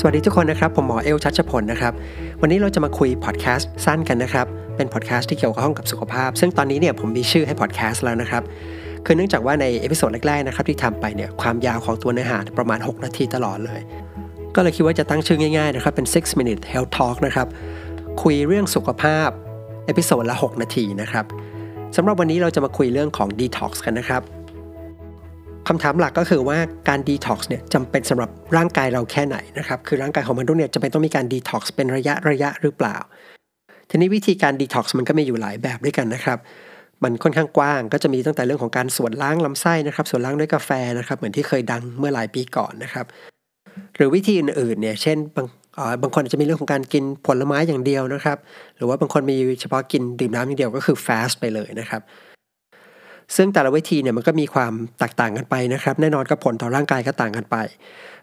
สวัสดีทุกคนนะครับ ผมหมอเอลชัชพลนะครับ วันนี้เราจะมาคุยพอดแคสต์สั้นกันนะครับ เป็นพอดแคสต์ที่เกี่ยวข้องกับสุขภาพ ซึ่งตอนนี้เนี่ยผมมีชื่อให้พอดแคสต์แล้วนะครับ คือเนื่องจากว่าใน episode แรกๆนะครับที่ทำไปเนี่ยความยาวของตัวเนื้อหาประมาณ 6 นาทีตลอดเลย ก็เลยคิดว่าจะตั้งชื่อง่ายๆนะครับเป็น 6 minute health talk นะครับคุยเรื่องสุขภาพ episode ละ 6 นาทีนะครับสำหรับวันนี้เราจะมาคุยเรื่องของ detox กันนะครับ คำถามหลักก็คือว่าการดีท็อกซ์เนี่ยจำเป็นสำหรับร่างกายเราแค่ไหนนะครับ คือร่างกายของมนุษย์เนี่ยจำเป็นต้องมีการดีท็อกซ์เป็นระยะระยะหรือเปล่า ทีนี้วิธีการดีท็อกซ์มันก็มีอยู่หลายแบบด้วยกันนะครับ มันค่อนข้างกว้างก็จะมีตั้งแต่เรื่องของการสวนล้างลำไส้นะครับสวนล้างด้วยกาแฟนะครับเหมือนที่เคยดังเมื่อหลายปีก่อนนะครับหรือวิธีอื่นๆเนี่ยเช่นบางบางคนอาจจะมีเรื่องของการกินผลไม้อย่างเดียวนะครับ หรือว่าบางคนมีเฉพาะกินดื่มน้ำอย่างเดียวก็คือ fast ไปเลยนะครับ ซึ่งแต่ละวิธีเนี่ยมันก็มีความแตกต่างกันไปนะครับ แน่นอนก็ผลต่อร่างกายก็ต่างกันไป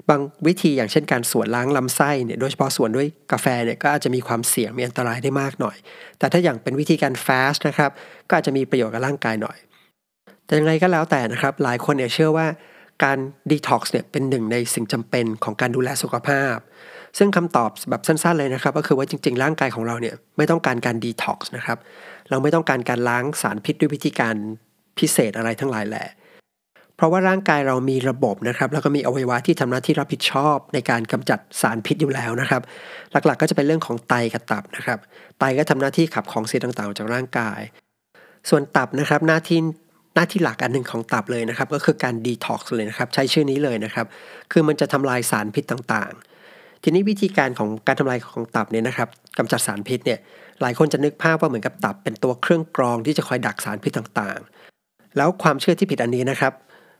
บางวิธีอย่างเช่นการสวนล้างลำไส้เนี่ยโดยเฉพาะสวนด้วยกาแฟเนี่ยก็อาจจะมีความเสี่ยงมีอันตรายได้มากหน่อย แต่ถ้าอย่างเป็นวิธีการ fast นะครับก็อาจจะมีประโยชน์กับร่างกายหน่อย แต่ยังไงก็แล้วแต่นะครับ หลายคนเนี่ยเชื่อว่าการดีท็อกซ์เนี่ยเป็นหนึ่งในสิ่งจำเป็นของการดูแลสุขภาพ ซึ่งคำตอบแบบสั้นๆเลยนะครับ ก็คือว่าจริงๆ ร่างกายของเราเนี่ยไม่ต้องการการดีท็อกซ์นะครับ เราไม่ต้องการการล้างสารพิษด้วยวิธีการ พิเศษอะไรทั้งหลายแหละ เพราะว่าร่างกายเรามีระบบนะครับ แล้วก็มีอวัยวะที่ทำหน้าที่รับผิดชอบในการกำจัดสารพิษอยู่แล้วนะครับ หลักๆก็จะเป็นเรื่องของไตกับตับนะครับ ไตก็ทำหน้าที่ขับของเสียต่างๆออกจากร่างกาย ส่วนตับนะครับหน้าที่หน้าที่หลักอันหนึ่งของตับเลยนะครับ ก็คือการดีท็อกซ์เลยนะครับ ใช้ชื่อนี้เลยนะครับ คือมันจะทำลายสารพิษต่างๆ ทีนี้วิธีการของการทำลายของตับเนี่ยนะครับกำจัดสารพิษเนี่ยหลายคนจะนึกภาพว่าเหมือนกับตับเป็นตัวเครื่องกรองที่จะคอยดักสารพิษต่างๆ แล้วความเชื่อที่ผิดอันนี้นะครับ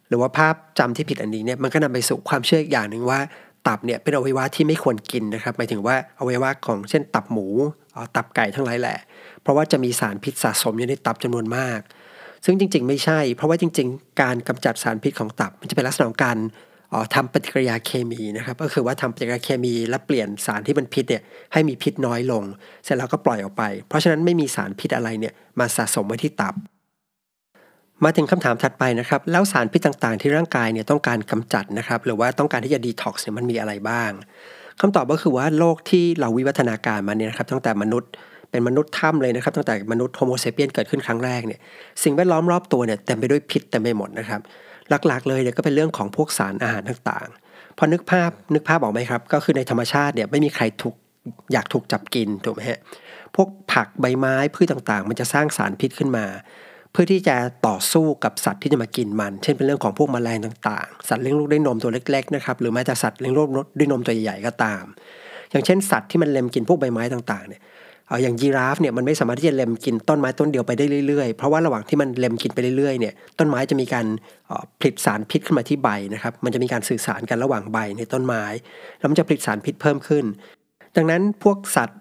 หรือว่าภาพจำที่ผิดอันนี้เนี่ยมันก็นำไปสู่ความเชื่ออีกอย่างหนึ่งว่า ตับเนี่ยเป็นอวัยวะที่ไม่ควรกินนะครับหมายถึงว่าอวัยวะของเช่นตับหมูตับไก่ทั้งหลายแหละ เพราะว่าจะมีสารพิษสะสมอยู่ในตับจำนวนมาก ซึ่งจริง ๆ ไม่ใช่ เพราะว่าจริง ๆ การกำจัดสารพิษของตับ มันจะเป็นลักษณะของการทำปฏิกิริยาเคมีนะครับ ก็คือว่าทำปฏิกิริยาเคมีและเปลี่ยนสารที่มันพิษเนี่ยให้มีพิษน้อยลง เสร็จแล้วก็ปล่อยออกไป เพราะฉะนั้นไม่มีสารพิษอะไรเนี่ยมาสะสมไว้ที่ตับ มาถึงคำถามถัดไปนะครับ แล้วสารพิษต่างๆ ที่ร่างกายเนี่ยต้องการกำจัดนะครับ หรือว่าต้องการที่จะดีท็อกซ์เนี่ยมันมีอะไรบ้างคำตอบก็คือว่าโลกที่เราวิวัฒนาการมาเนี่ยนะครับ ตั้งแต่มนุษย์เป็นมนุษย์ถ้ำเลยนะครับ ตั้งแต่มนุษย์ Homo sapiens เกิดขึ้นครั้งแรกเนี่ยสิ่งแวดล้อมรอบตัวเนี่ยเต็มไปด้วยพิษเต็มไปหมดนะครับ หลักๆ เลยเนี่ยก็เป็นเรื่องของพวกสารอาหารต่างๆพอนึกภาพนึกภาพออกไหมครับ ก็คือในธรรมชาติเนี่ยไม่มีใครถูกอยากถูกจับกินถูกไหมฮะพวกผักใบไม้พืชต่างๆ มันจะสร้างสารพิษขึ้นมา เพื่อที่จะต่อสู้กับสัตว์ที่จะมากินมัน เช่นเป็นเรื่องของพวกมแมลงต่างๆ สัตว์เลี้ยงลูกด้วยนมตัวเล็กๆนะครับหรือแม้แต่สัตว์เลี้ยงลูกด้วยนมตัวใหญ่ๆก็ตาม อย่างเช่นสัตว์ที่มันเล็มกินพวกใบไม้ต่างๆเนี่ยเอาอย่างยีราฟเนี่ยมันไม่สามารถที่จะเล็มกินต้นไม้ต้นเดียวไปได้เรื่อยๆ เพราะว่าระหว่างที่มันเล็มกินไปเรื่อยๆเนี่ยต้นไม้จะมีการผลิตสารพิษขึ้นมาที่ใบนะครับมันจะมีการสื่อสารกันระหว่างใบในต้นไม้ แล้วมันจะผลิตสารพิษเพิ่มขึ้น ดังนั้นพวกสัตว์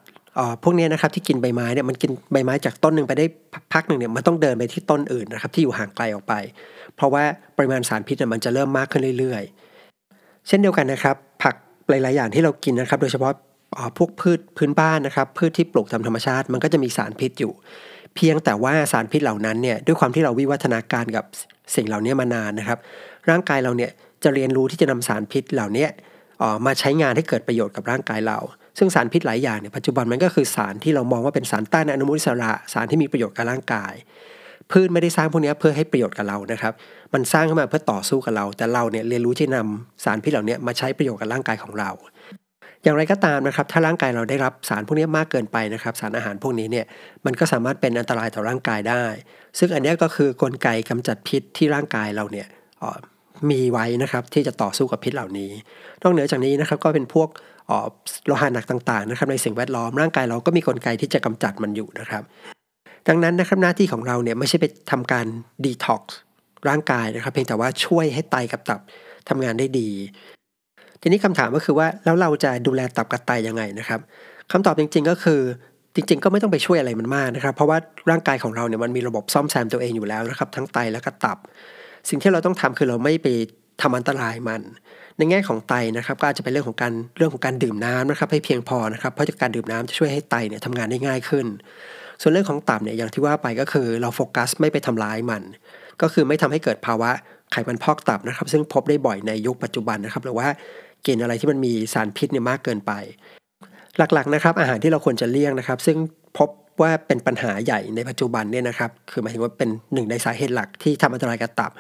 พวกนี้นะครับที่กินใบไม้เนี่ยมันกินใบไม้จากต้นหนึ่งไปได้พักหนึ่งเนี่ยมันต้องเดินไปที่ต้นอื่นนะครับที่อยู่ห่างไกลออกไป เพราะว่าปริมาณสารพิษมันจะเริ่มมากขึ้นเรื่อยๆ เช่นเดียวกันนะครับ ผักหลายๆอย่างที่เรากินนะครับ โดยเฉพาะพวกพืชพื้นบ้านนะครับ พืชที่ปลูกตามธรรมชาติ มันก็จะมีสารพิษอยู่ เพียงแต่ว่าสารพิษเหล่านั้นเนี่ยด้วยความที่เราวิวัฒนาการกับสิ่งเหล่านี้มานานนะครับ ร่างกายเราเนี่ยจะเรียนรู้ที่จะนำสารพิษเหล่านี้มาใช้งานให้เกิดประโยชน์กับร่างกายเรา ซึ่งสารพิษหลายอย่างเนี่ยปัจจุบันมันก็คือสารที่เรามองว่าเป็นสารต้านอนุมูลอิสระ สารที่มีประโยชน์กับร่างกาย พืชไม่ได้สร้างพวกนี้เพื่อให้ประโยชน์กับเรานะครับ มันสร้างขึ้นมาเพื่อต่อสู้กับเรา แต่เราเนี่ยเรียนรู้ที่นำสารพิษเหล่านี้มาใช้ประโยชน์กับร่างกายของเรา อย่างไรก็ตามนะครับ ถ้าร่างกายเราได้รับสารพวกนี้มากเกินไปนะครับ สารอาหารพวกนี้เนี่ยมันก็สามารถเป็นอันตรายต่อร่างกายได้ ซึ่งอันนี้ก็คือกลไกกำจัดพิษที่ร่างกายเราเนี่ย มีไว้นะครับที่จะต่อสู้กับพิษเหล่านี้ นอกเหนือจากนี้นะครับก็เป็นพวกโลหะหนักต่างๆนะครับในสิ่งแวดล้อมร่างกายเราก็มีกลไกที่จะกำจัดมันอยู่นะครับ ดังนั้นนะครับหน้าที่ของเราเนี่ยไม่ใช่ไปทำการดีท็อกซ์ร่างกายนะครับ เพียงแต่ว่าช่วยให้ไตกับตับทำงานได้ดี ทีนี้คำถามก็คือว่าแล้วเราจะดูแลตับกับไตยังไงนะครับคำตอบจริง ๆก็คือจริงๆ ก็ไม่ต้องไปช่วยอะไรมันมากนะครับ เพราะว่าร่างกายของเราเนี่ยมันมีระบบซ่อมแซมตัวเองอยู่แล้วนะครับ ทั้งไตและก็ตับ สิ่งที่เราต้องทำคือเราไม่ไปทำอันตรายมัน ในแง่ของไตนะครับ ก็อาจจะเป็นเรื่องของการเรื่องของการดื่มน้ำนะครับ ให้เพียงพอนะครับเพราะการดื่มน้ำจะช่วยให้ไตเนี่ยทำงานได้ง่ายขึ้น ส่วนเรื่องของตับเนี่ยอย่างที่ว่าไปก็คือเราโฟกัสไม่ไปทำร้ายมัน ก็คือไม่ทำให้เกิดภาวะไขมันพอกตับนะครับ ซึ่งพบได้บ่อยในยุคปัจจุบันนะครับหรือว่ากินอะไรที่มันมีสารพิษเนี่ยมากเกินไป หลักๆนะครับอาหารที่เราควรจะเลี่ยงนะครับ ซึ่งพบ ว่าเป็นปัญหาใหญ่ในปัจจุบันเนี่ยนะครับ คือหมายถึงว่าเป็นหนึ่งในสาเหตุหลักที่ทำอันตรายกับตับ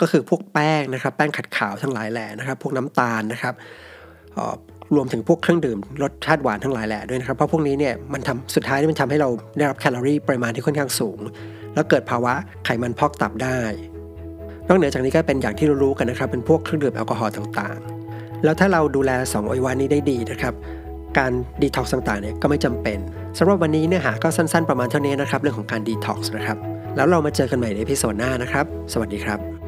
ก็คือพวกแป้งนะครับ แป้งขัดขาวทั้งหลายแหล่นะครับ พวกน้ำตาลนะครับรวมถึงพวกเครื่องดื่มรสชาติหวานทั้งหลายแหล่ด้วยนะครับ เพราะพวกนี้เนี่ยมันทำสุดท้ายมันทำให้เราได้รับแคลอรี่ปริมาณที่ค่อนข้างสูง แล้วเกิดภาวะไขมันพอกตับได้ นอกเหนือจากนี้ก็เป็นอย่างที่เรารู้กันนะครับ เป็นพวกเครื่องดื่มแอลกอฮอล์ต่างๆ แล้วถ้าเราดูแล2อวัยวะนี้ได้ดีนะครับ การดีท็อกซ์ต่างๆเนี่ยก็ไม่จำเป็นสำหรับวันนี้เนื้อหาก็สั้นๆประมาณเท่านี้นะครับเรื่องของการดีท็อกซ์นะครับแล้วเรามาเจอกันใหม่ใน episode หน้านะครับ สวัสดีครับ